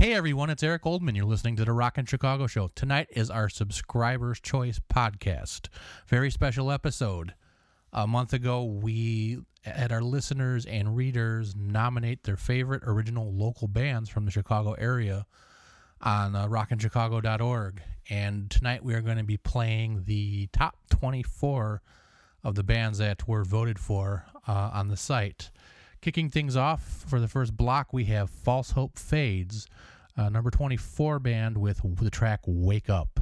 Hey everyone, it's Eric Oldman. You're listening to the Rockin' Chicago Show. Tonight is our Subscribers Choice podcast. Very special episode. A month ago, we had our listeners and readers nominate their favorite original local bands from the Chicago area on uh, rockinchicago.org. And tonight we are going to be playing the top 24 of the bands that were voted for uh, on the site. Kicking things off for the first block, we have False Hope Fades, uh, number 24 band with the track Wake Up.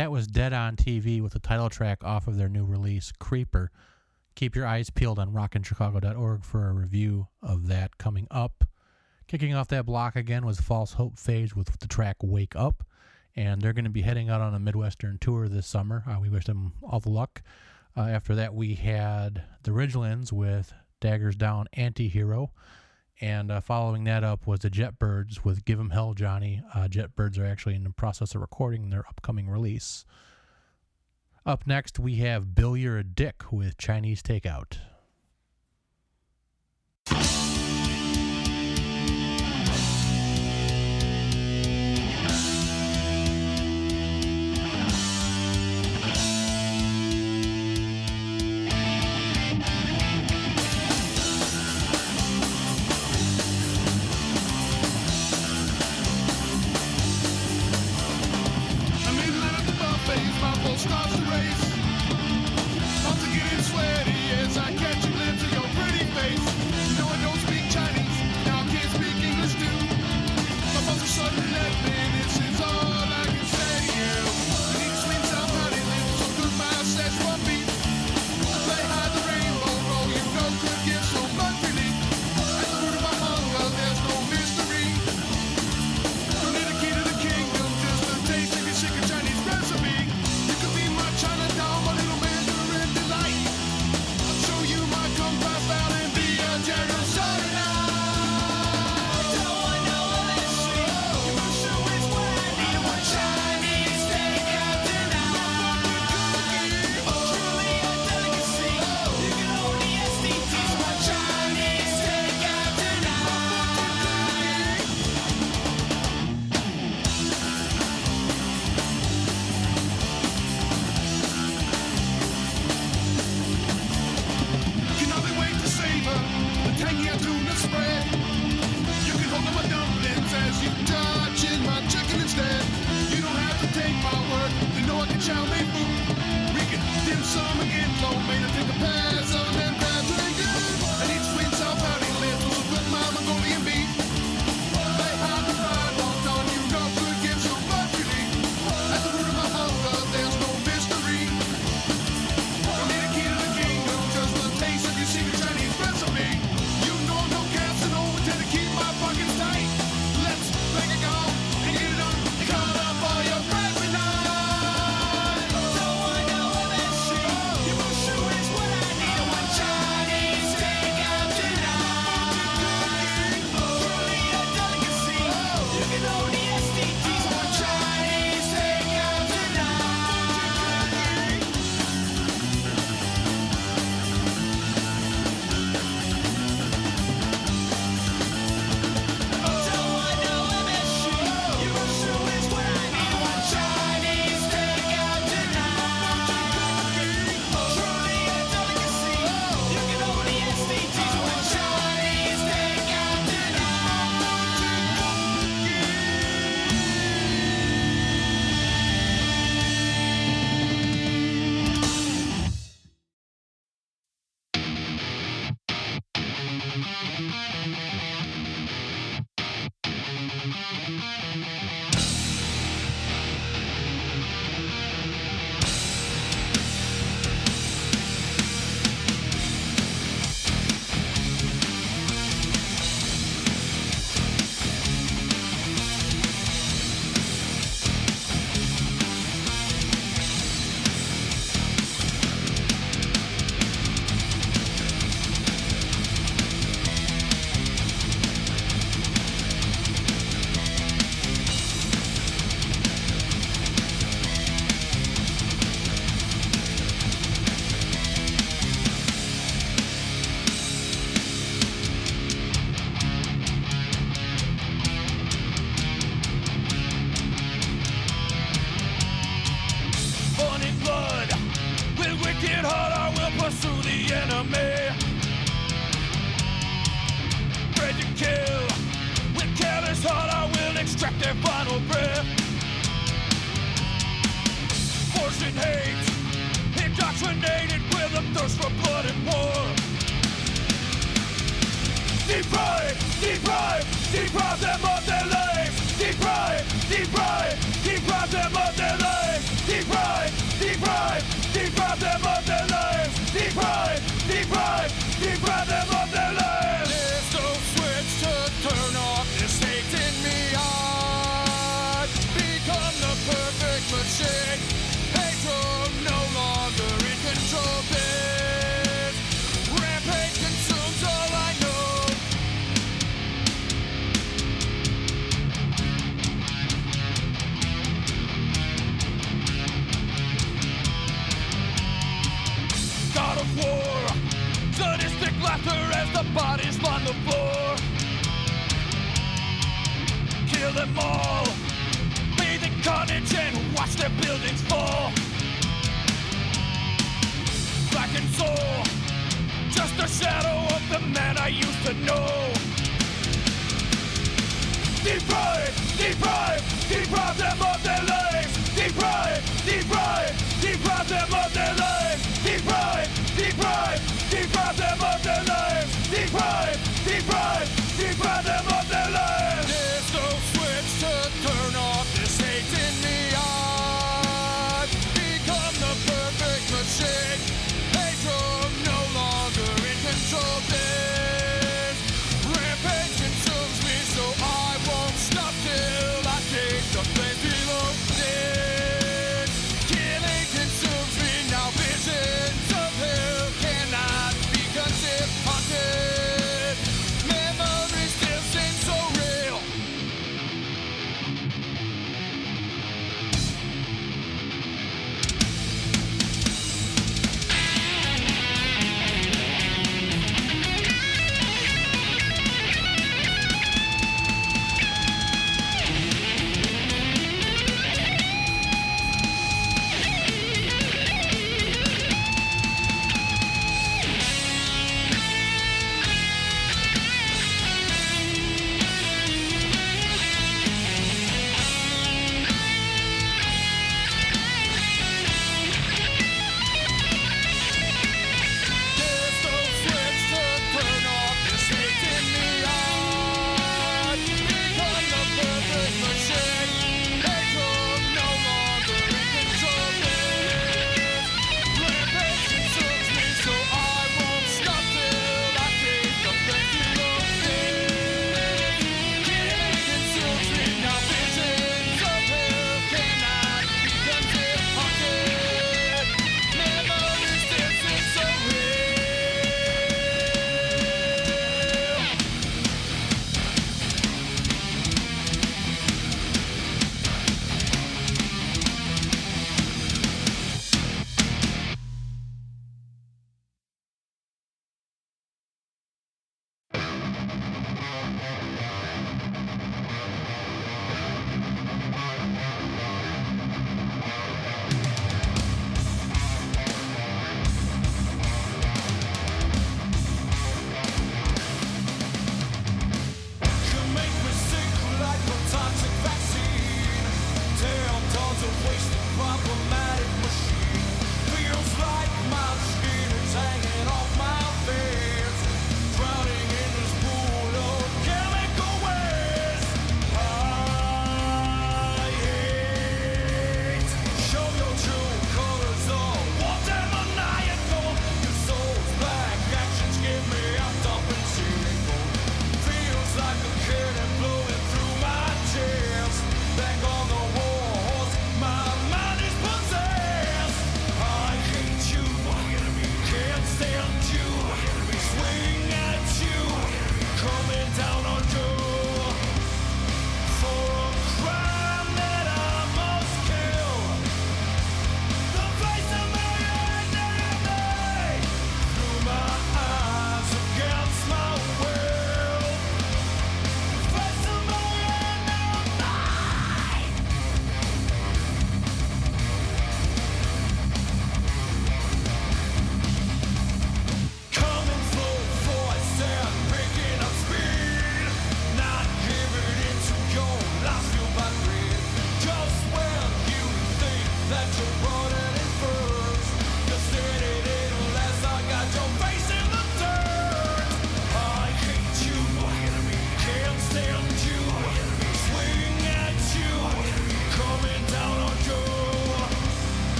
that was dead on TV with the title track off of their new release, Creeper. Keep your eyes peeled on rockinchicago.org for a review of that coming up. Kicking off that block again was False Hope Fades with the track Wake Up, and they're going to be heading out on a Midwestern tour this summer. Uh, we wish them all the luck. Uh, after that, we had the Ridgelands with Daggers Down Anti Hero. And uh, following that up was the Jetbirds with Give 'em Hell Johnny. Uh, Jetbirds are actually in the process of recording their upcoming release. Up next, we have Bill Ura Dik with Chinese Takeout. Eagle starts the race.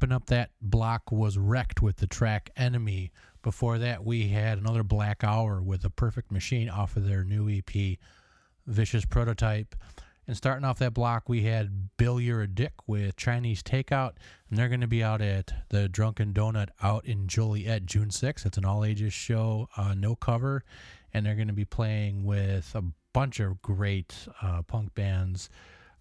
Wrapping up that block was Wrecked with the track Enemy. Before that, we had another Black Hour with a Perfect Machine off of their new EP, Vicious Prototype. And starting off that block, we had Bill Ura Dik with Chinese Takeout, and they're going to be out at the Drunken Donut out in Joliet June 6th. It's an all ages show, uh, no cover, and they're going to be playing with a bunch of great uh, punk bands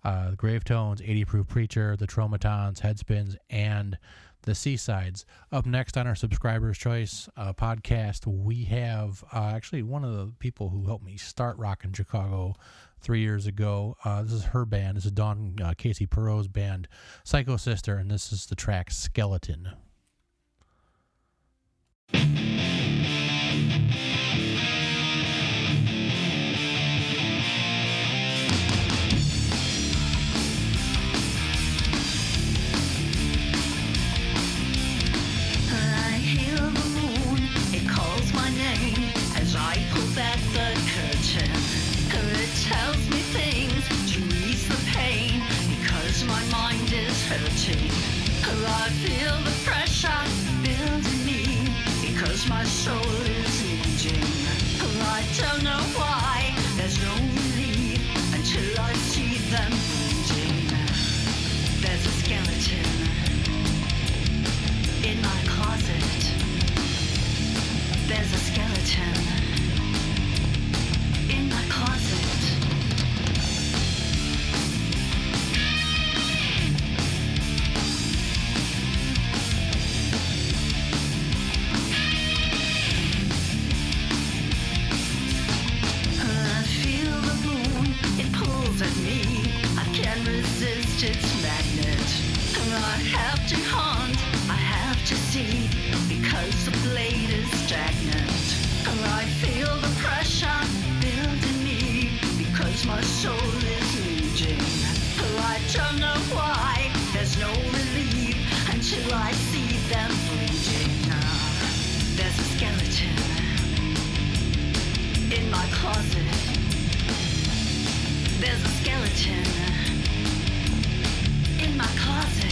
uh, Gravetones, 80 Proof Preacher, the Traumatons, Headspins, and the Seasides. Up next on our Subscribers Choice uh, podcast, we have uh, actually one of the people who helped me start Rockin' Chicago three years ago. Uh, this is her band. This is Dawn uh, Casey Perot's band, Psycho Sister, and this is the track Skeleton. Because the blade is stagnant. I feel the pressure build in me, because my soul is aging. I don't know why, there's no relief until I see them bleeding. There's a skeleton in my closet. There's a skeleton in my closet.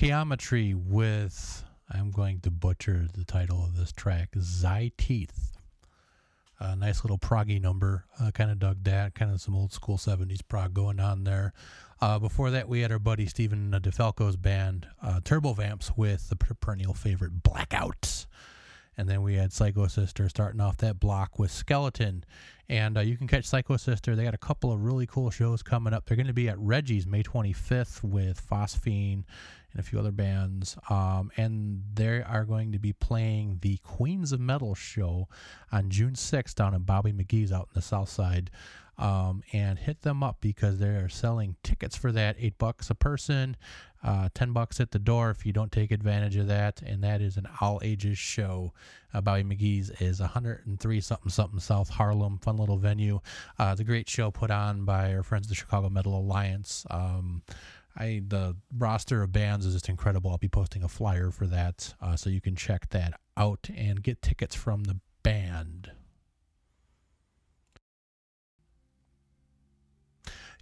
That Chaometry with, I'm going to butcher the title of this track, Zyeteeth. A nice little proggy number. Uh, kind of dug that. Kind of some old school 70s prog going on there. Uh, before that, we had our buddy Stephen DeFalco's band, uh, Turbovamps, with the perennial favorite Blackouts. And then we had Psycho Sister starting off that block with Skeleton. And uh, you can catch Psycho Sister. They got a couple of really cool shows coming up. They're going to be at Reggie's May 25th with Phosphine and a few other bands. Um, and they are going to be playing the Queens of Metal show on June 6th down at Bobby McGee's out in the South Side. Um, and hit them up because they are selling tickets for that, eight bucks a person, uh, ten bucks at the door if you don't take advantage of that, and that is an all ages show. Uh, Bobby McGee's is 103 something something South Harlem, fun little venue. Uh, great show put on by our friends the Chicago Metal Alliance. Um, I the roster of bands is just incredible. I'll be posting a flyer for that, uh, so you can check that out and get tickets from the band.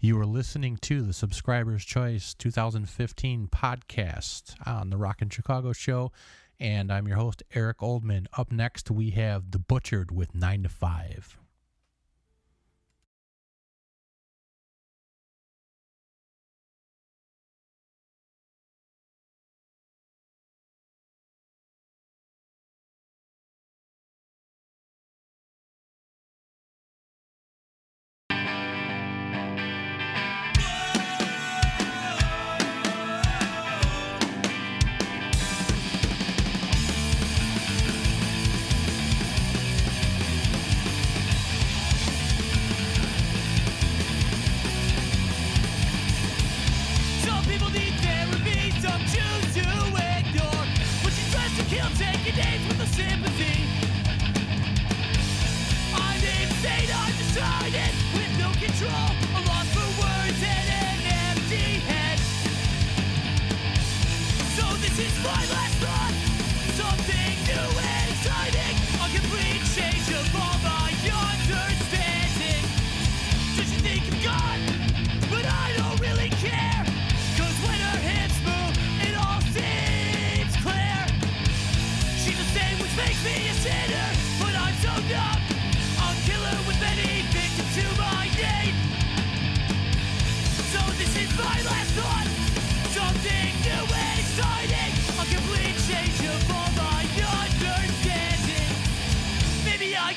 You are listening to the Subscribers Choice 2015 podcast on the Rockin' Chicago show, and I'm your host Eric Oldman. Up next, we have The Butchered with Nine to Five.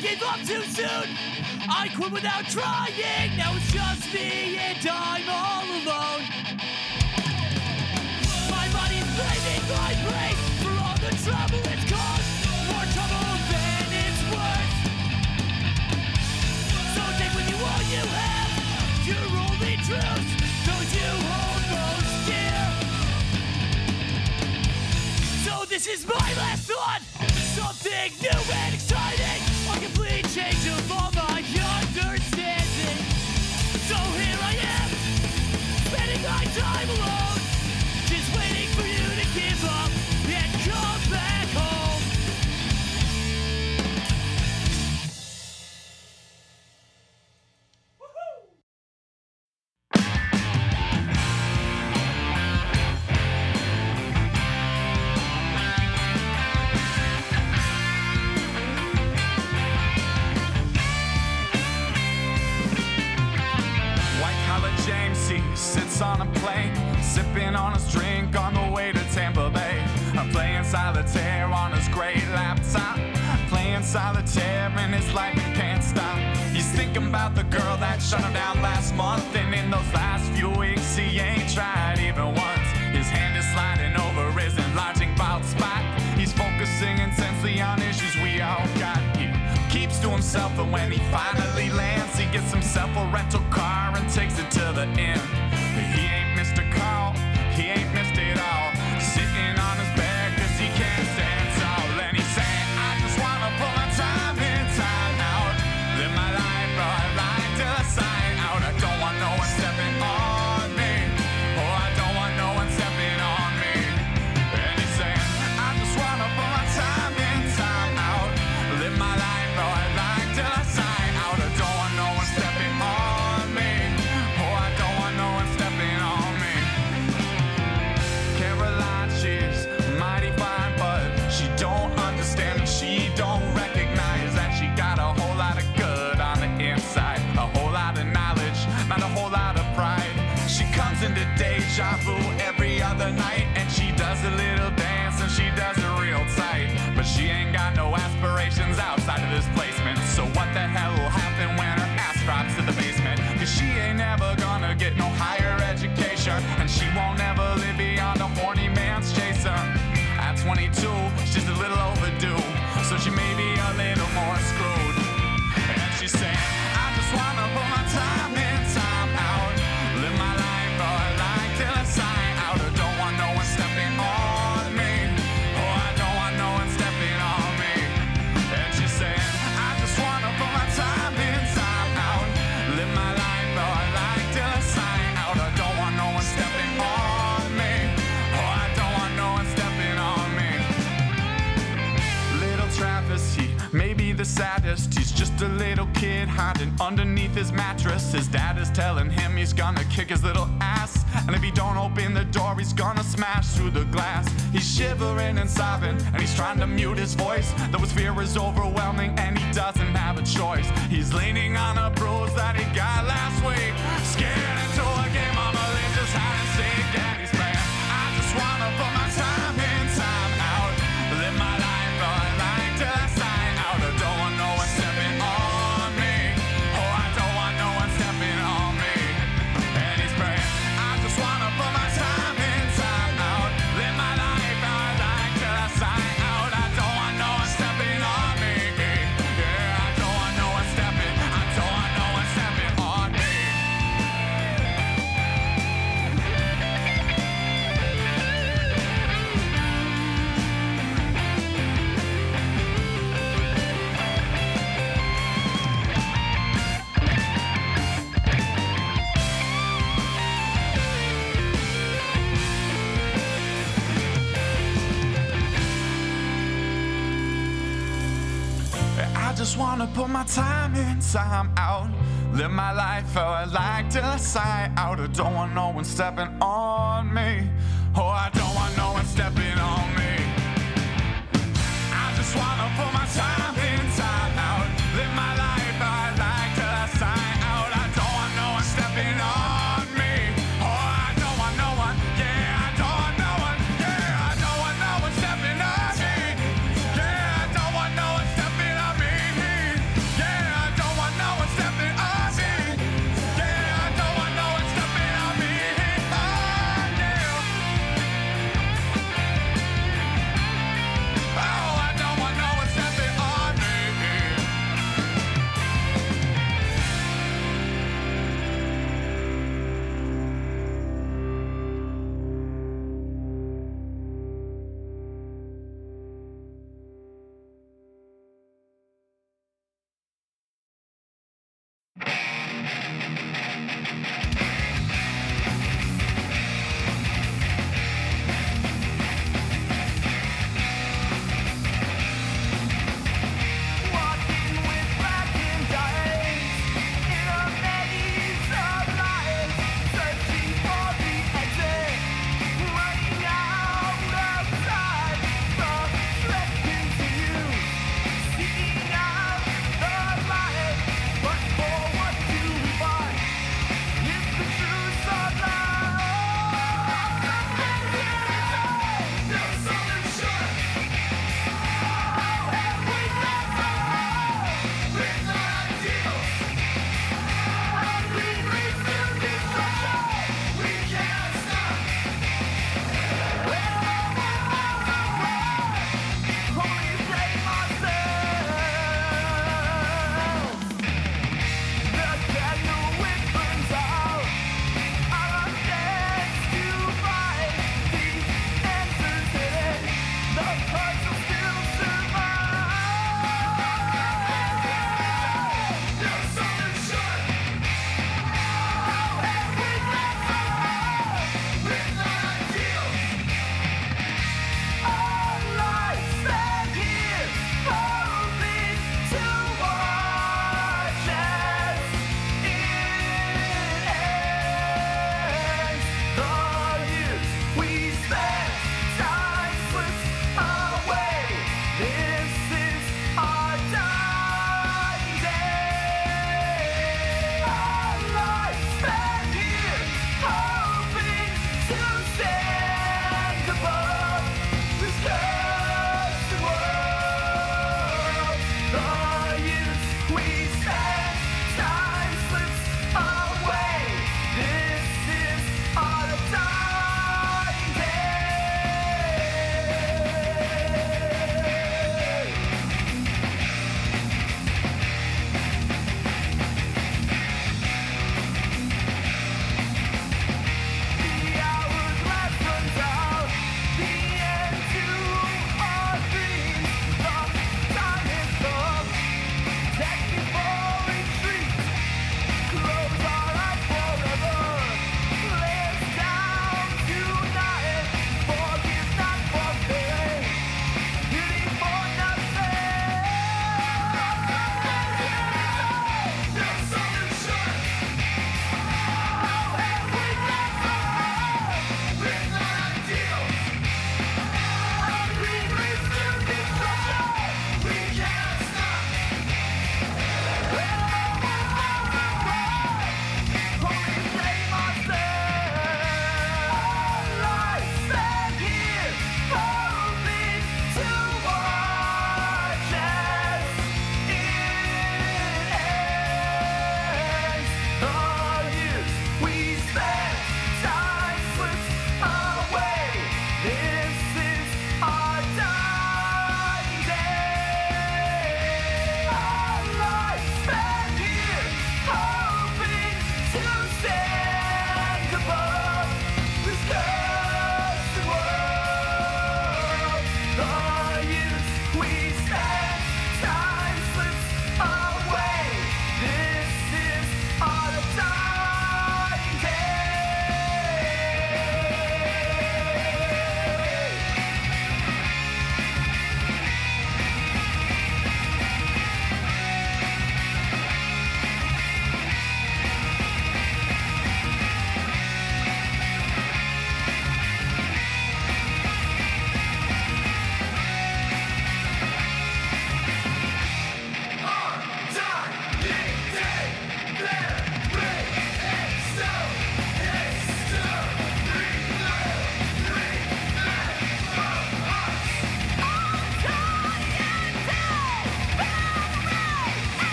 Gave up too soon. I quit without trying. Now it's just me and I'm all alone. My body's blaming my brain for all the trouble it's caused. More trouble than it's worth. So take with you all you have. Your only truths, those you hold most dear. So this is my last thought. Something new and exciting. Change of all my understanding. So here I am, spending my time alone. Just a little kid hiding underneath his mattress. His dad is telling him he's gonna kick his little ass. And if he don't open the door, he's gonna smash through the glass. He's shivering and sobbing, and he's trying to mute his voice. Though his fear is overwhelming, and he doesn't have a choice. He's leaning on a bruise that he got last week. Scared. my time in, time out. Live my life how I like to sigh out. I don't want no one stepping on.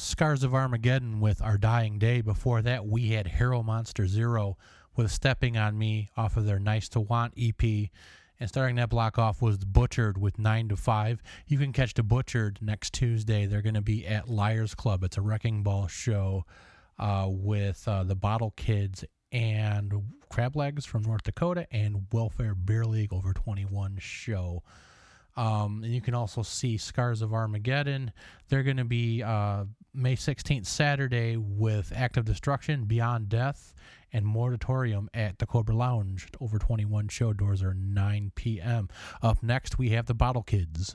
Scars of Armageddon with Our Dying Day. Before that, we had Hero Monster Zero with Stepping on Me off of their Nice to Want EP. And starting that block off was Butchered with 9 to 5. You can catch the Butchered next Tuesday. They're going to be at Liars Club. It's a Wrecking Ball show uh, with uh, the Bottle Kids and Crab Legs from North Dakota and Welfare Beer League over 21 show. Um, and you can also see Scars of Armageddon. They're going to be uh, May 16th, Saturday, with Active Destruction, Beyond Death, and Moratorium at the Cobra Lounge. Over 21 show doors are 9 p.m. Up next, we have the Bottle Kids.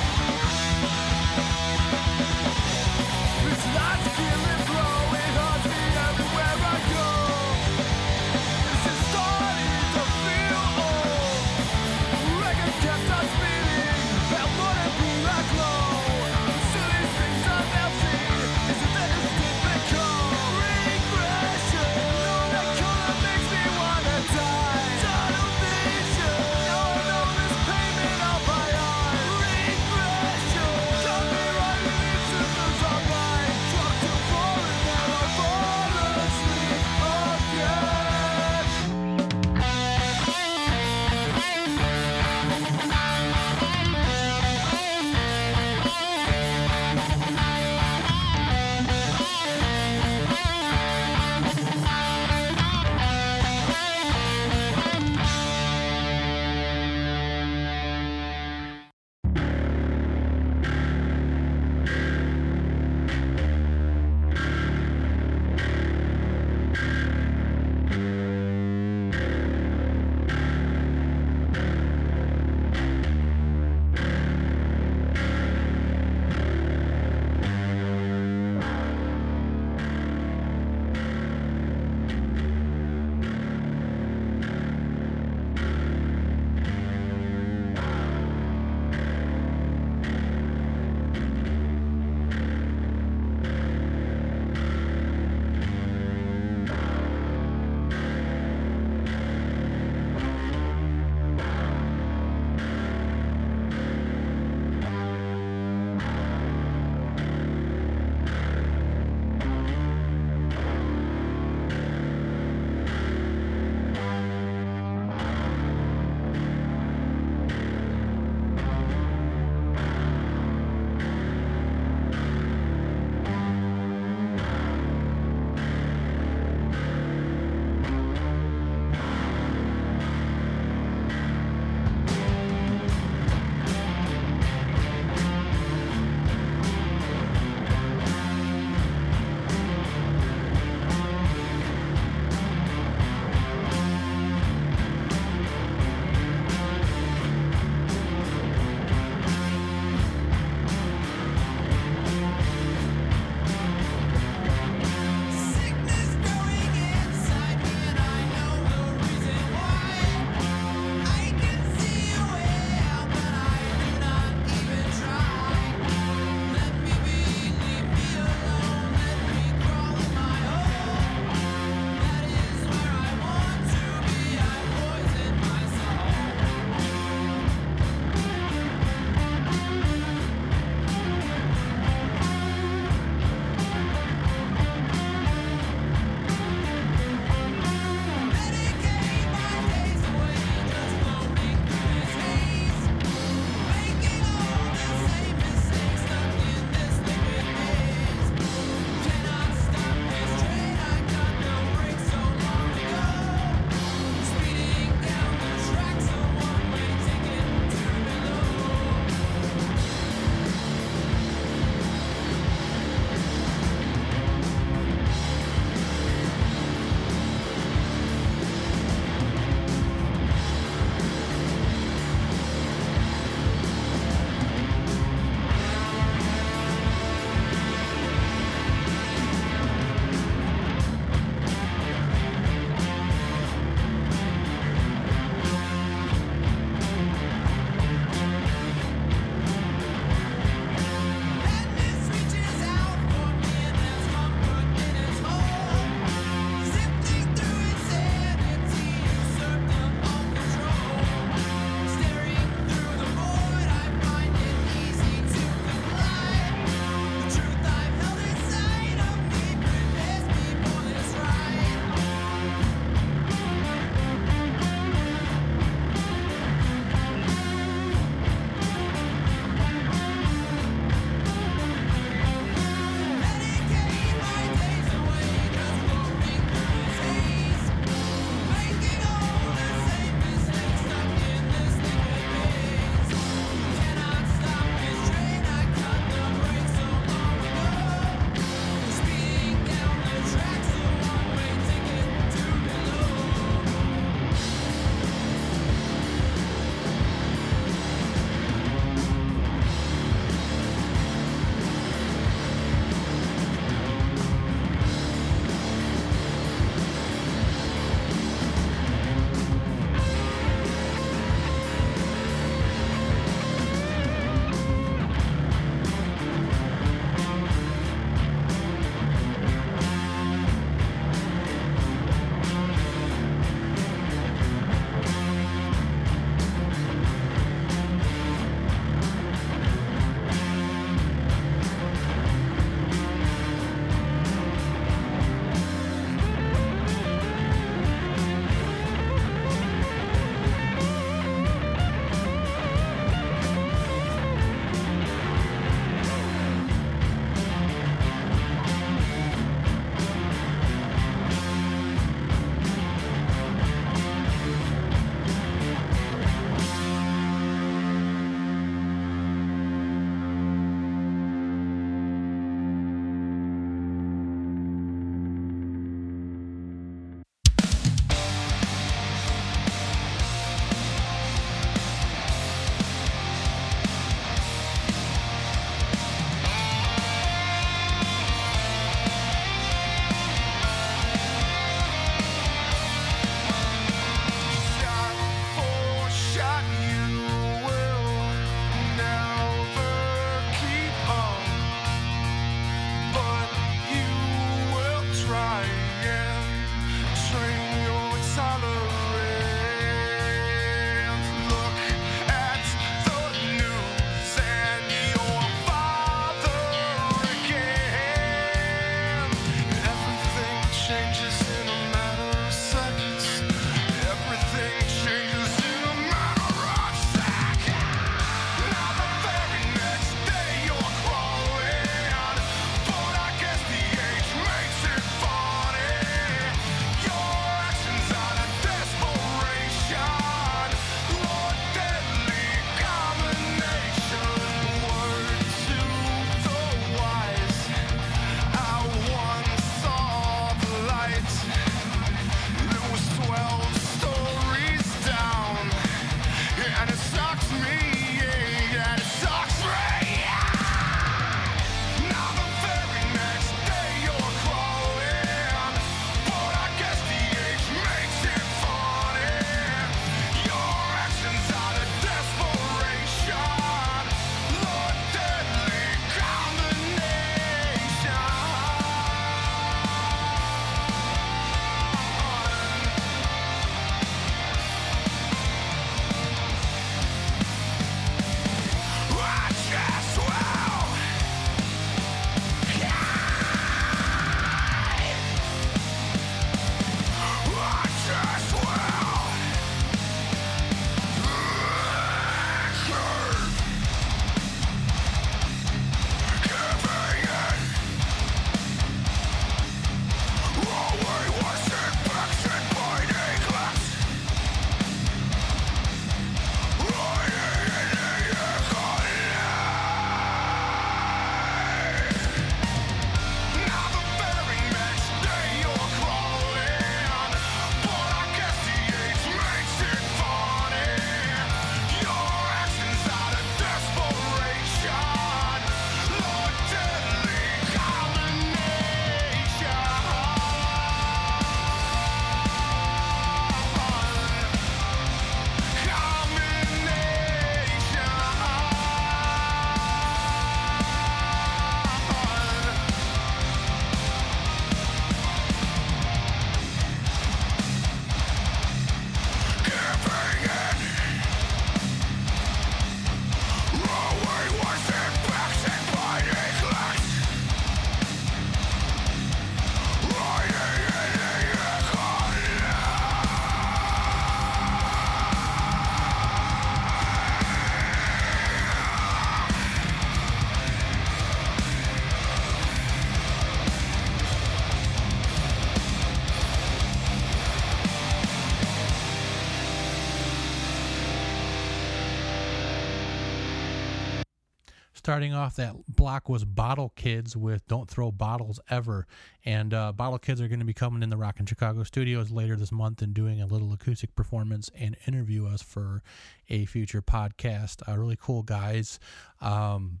Starting off that block was Bottle Kids with "Don't Throw Bottles Ever," and uh, Bottle Kids are going to be coming in the Rockin' Chicago studios later this month and doing a little acoustic performance and interview us for a future podcast. Uh, really cool guys. Um,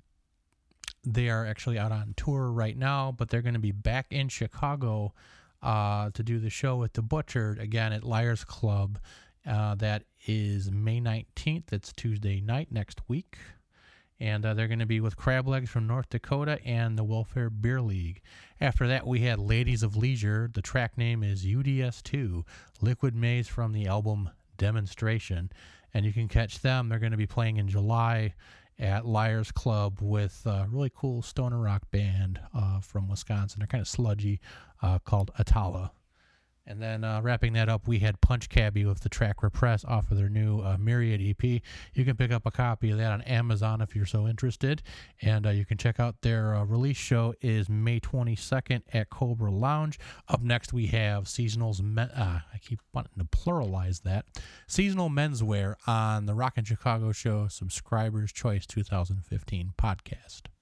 they are actually out on tour right now, but they're going to be back in Chicago uh, to do the show with the Butchered again at Liars Club. Uh, that is May 19th. It's Tuesday night next week. And uh, they're going to be with Crab Legs from North Dakota and the Welfare Beer League. After that, we had Ladies of Leisure. The track name is UDS2, Liquid Maze from the album Demonstration. And you can catch them. They're going to be playing in July at Liars Club with a really cool stoner rock band uh, from Wisconsin. They're kind of sludgy, uh, called Atala. And then uh, wrapping that up, we had Punch Cabbie with the track Repress off of their new uh, Myriad EP. You can pick up a copy of that on Amazon if you're so interested. And uh, you can check out their uh, release show is May 22nd at Cobra Lounge. Up next, we have Seasonal's, men- uh, I keep wanting to pluralize that, Seasonal Menswear on the Rockin' Chicago Show Subscribers Choice 2015 podcast.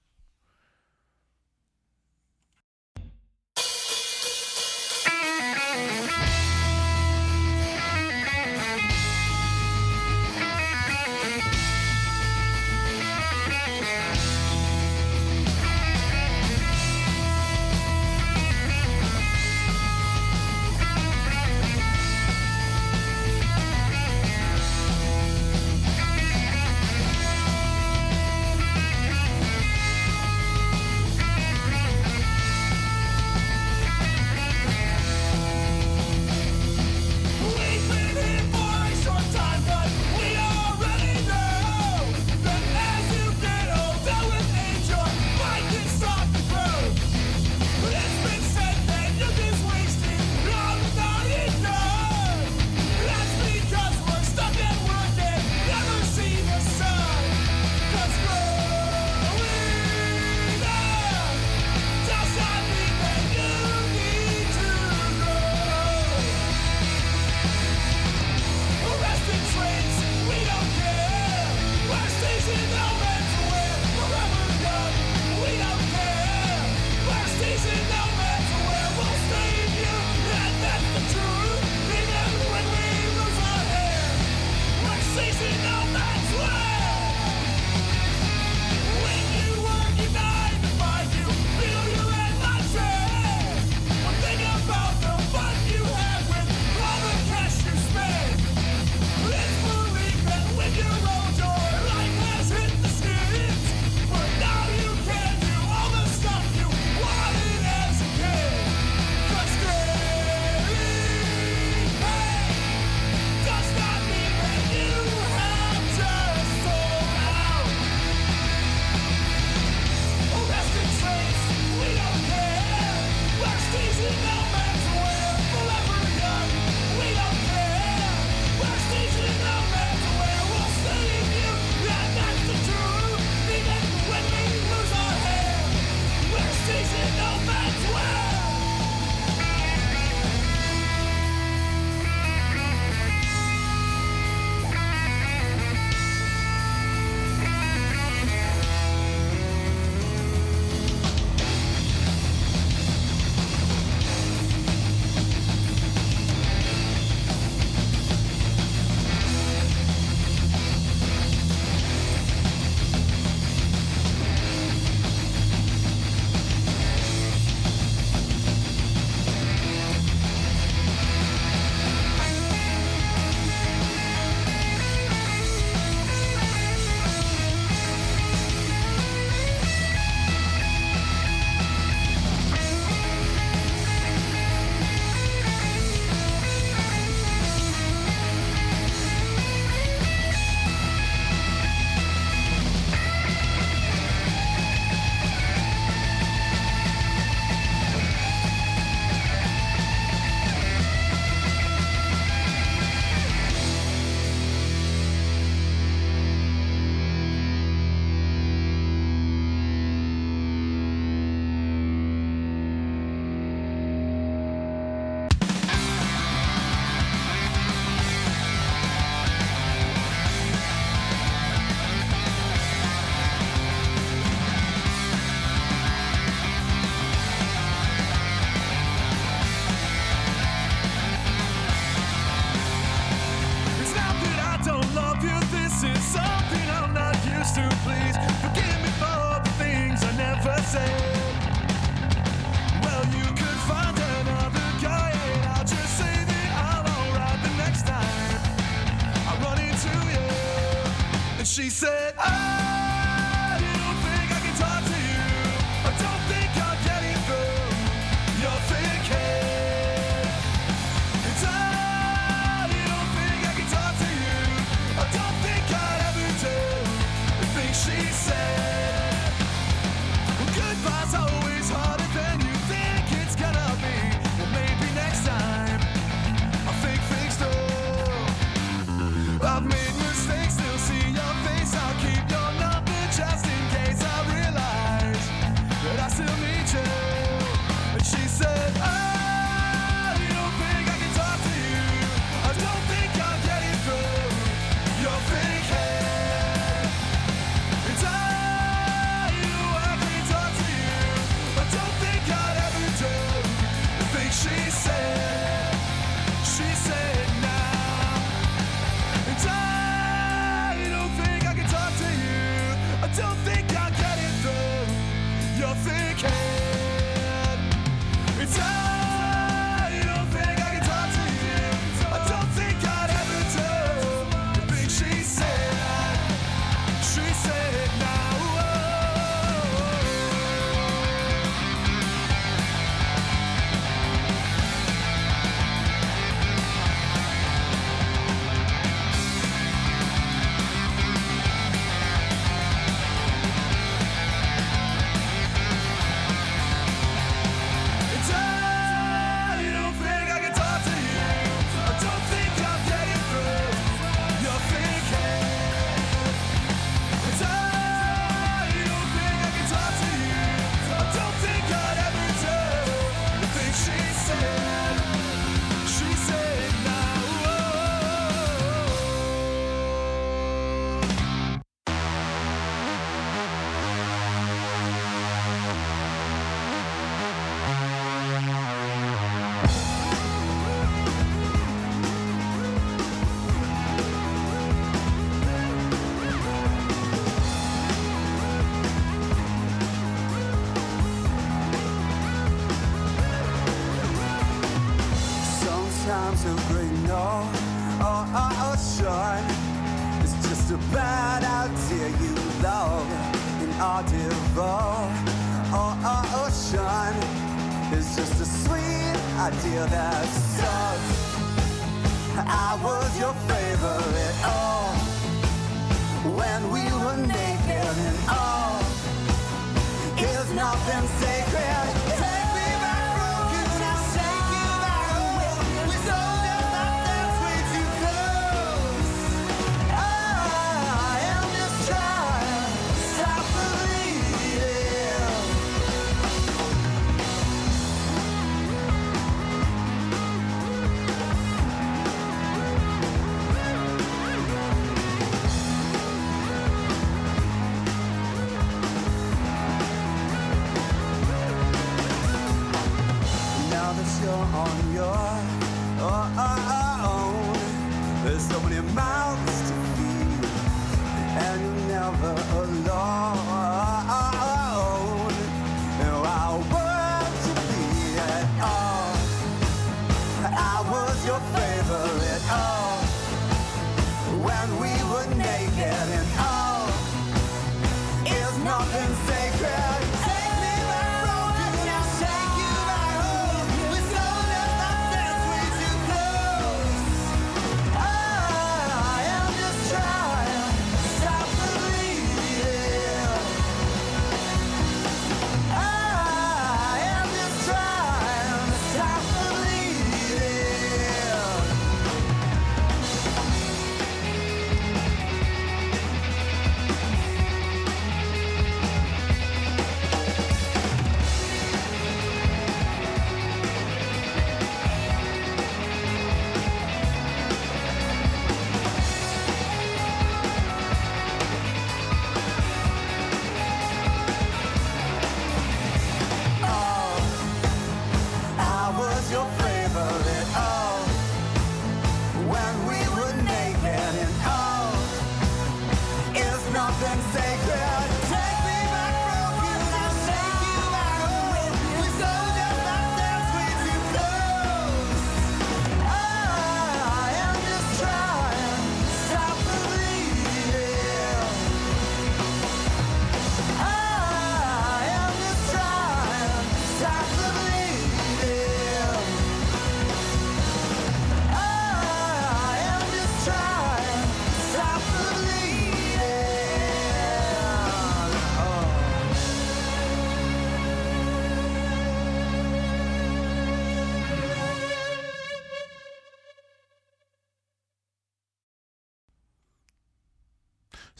Were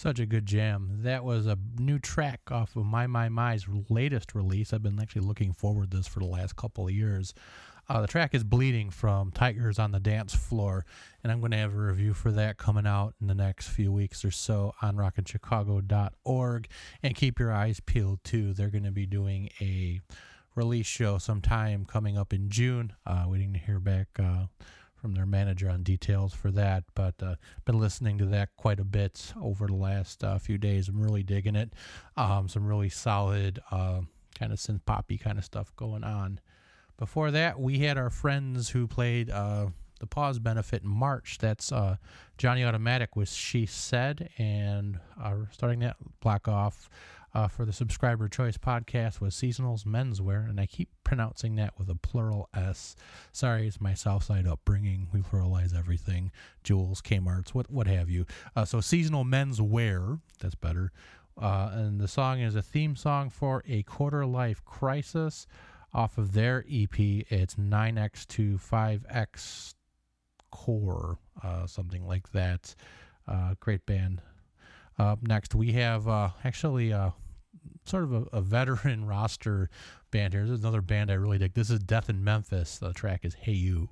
Such a good jam. That was a new track off of My My My's latest release. I've been actually looking forward to this for the last couple of years. Uh, the track is Bleeding from Tigers on the Dance Floor, and I'm going to have a review for that coming out in the next few weeks or so on rockinchicago.org. And keep your eyes peeled too. They're going to be doing a release show sometime coming up in June. Uh, waiting to hear back uh, from their manager on details for that. But uh, been listening to that quite a bit over the last uh, few days. I'm really digging it. Um, some really solid uh, kind of synth poppy kind of stuff going on. Before that, we had our friends who played uh, the Pause benefit in March. That's uh, Johnny Automatic with She Said, and uh, starting that block off uh, for the Subscriber Choice podcast was Seasonals Menswear, and I keep pronouncing that with a plural S. Sorry, it's my Southside upbringing. We pluralize everything. Jewels, Kmart's, what what have you. Uh, so Seasonal Menswear, that's better. Uh, and the song is a theme song for a quarter life crisis off of their EP. It's 9x to 5x core, uh, something like that. Uh, great band. Up next, we have uh, actually uh, sort of a, a, veteran roster band here. This is another band I really dig. This is Death and Memphis. The track is Hey You.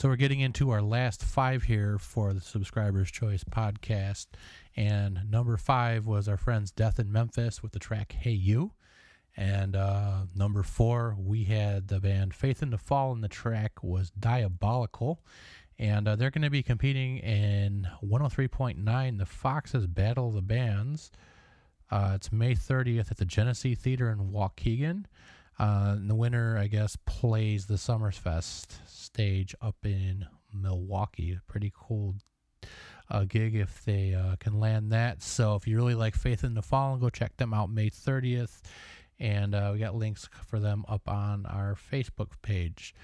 So we're getting into our last five here for the Subscribers Choice podcast. And number five was our friends Death and Memphis with the track Hey You. And uh, number four, we had the band Faith in the Fall, and the track was Diabolical. And uh, they're going to be competing in 103.9, the Foxes Battle of the Bands. Uh, it's May 30th at the Genesee Theater in Waukegan. Uh, the winner, I guess, plays the Summerfest stage up in Milwaukee. Pretty cool uh, gig if they uh, can land that. So if you really like Faith in the Fallen, go check them out May 30th. And uh, we got links for them up on our Facebook page.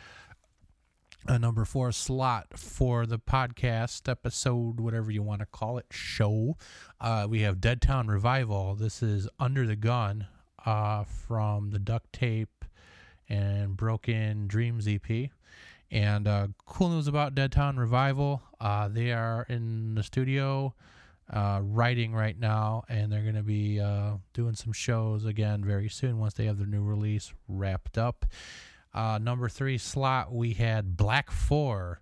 A number four slot for the podcast episode, whatever you want to call it, show. Uh, we have Dead Town Revival. This is Under the Gun uh, from the Duct Tape and Broken Dreams EP. And uh, cool news about Dead Town Revival uh, they are in the studio uh, writing right now, and they're going to be uh, doing some shows again very soon once they have their new release wrapped up. Uh, number three slot, we had Black4.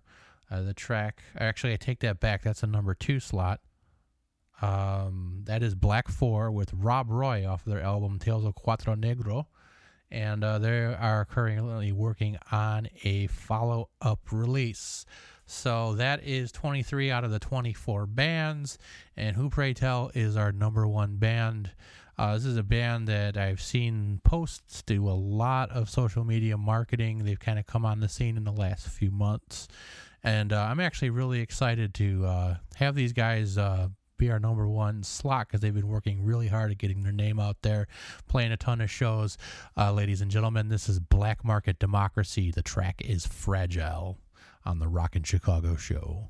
Uh, the track, actually, I take that back. That's a number two slot. Um, that is Black4 with Rob Roy off of their album Tales of Cuatro Negro. And uh, they are currently working on a follow up release. So that is 23 out of the 24 bands. And Who Pray Tell is our number one band. Uh, this is a band that I've seen posts do a lot of social media marketing. They've kind of come on the scene in the last few months. And uh, I'm actually really excited to uh, have these guys uh, be our number one slot because they've been working really hard at getting their name out there, playing a ton of shows. Uh, ladies and gentlemen, this is Blackmarket Democracy. The track is Fragile on the Rockin' Chicago show.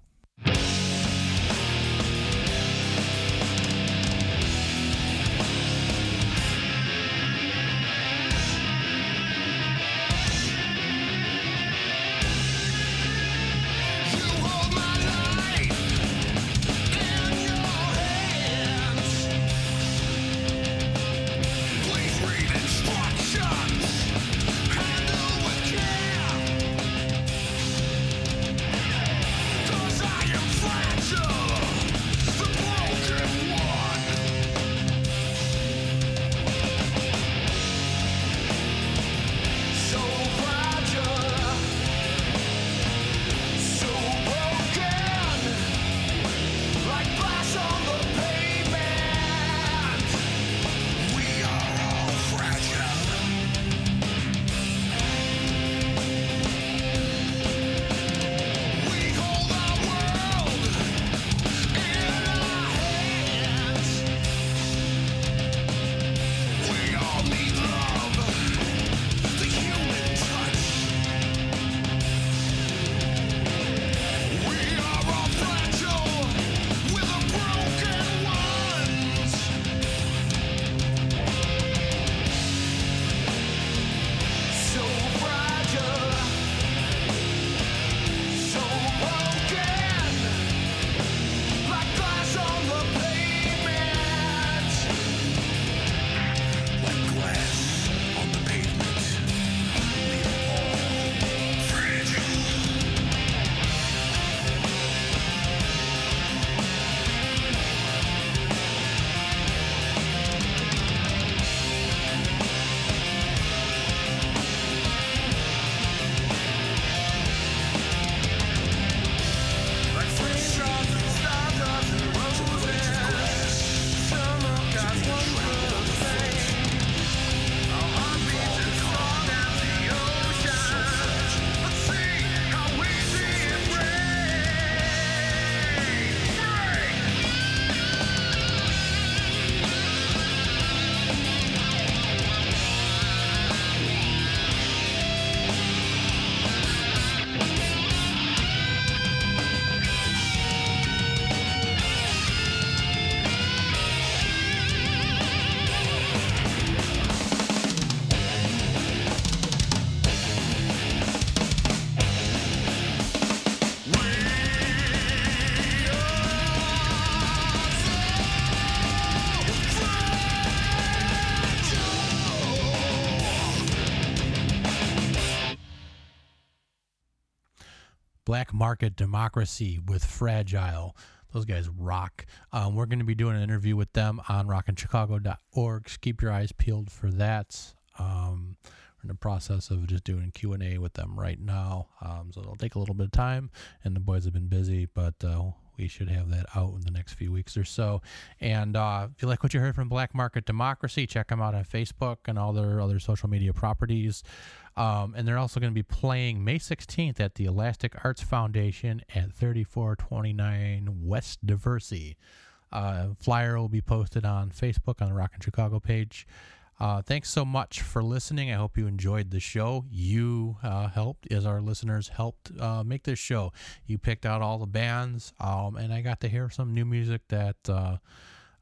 Blackmarket Democracy with Fragile. Those guys rock. Um, we're going to be doing an interview with them on rockinchicago.org. Keep your eyes peeled for that. Um, we're in the process of just doing Q and A with them right now, um, so it'll take a little bit of time. And the boys have been busy, but uh, we should have that out in the next few weeks or so. And uh, if you like what you heard from Blackmarket Democracy, check them out on Facebook and all their other social media properties. Um, and they're also going to be playing May 16th at the Elastic Arts Foundation at 3429 West Diversey. Uh, flyer will be posted on Facebook on the Rockin' Chicago page. Uh, thanks so much for listening. I hope you enjoyed the show. You uh, helped, as our listeners helped uh, make this show. You picked out all the bands, um, and I got to hear some new music that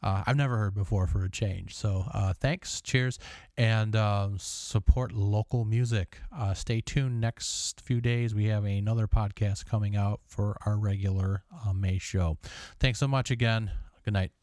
uh, uh, I've never heard before for a change. So uh, thanks, cheers, and um, support local music. stay tuned. Next few days, we have another podcast coming out for our regular May show. Thanks so much again. Good night.